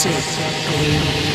six, three,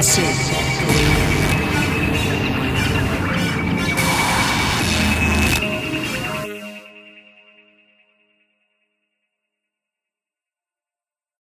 Progressive.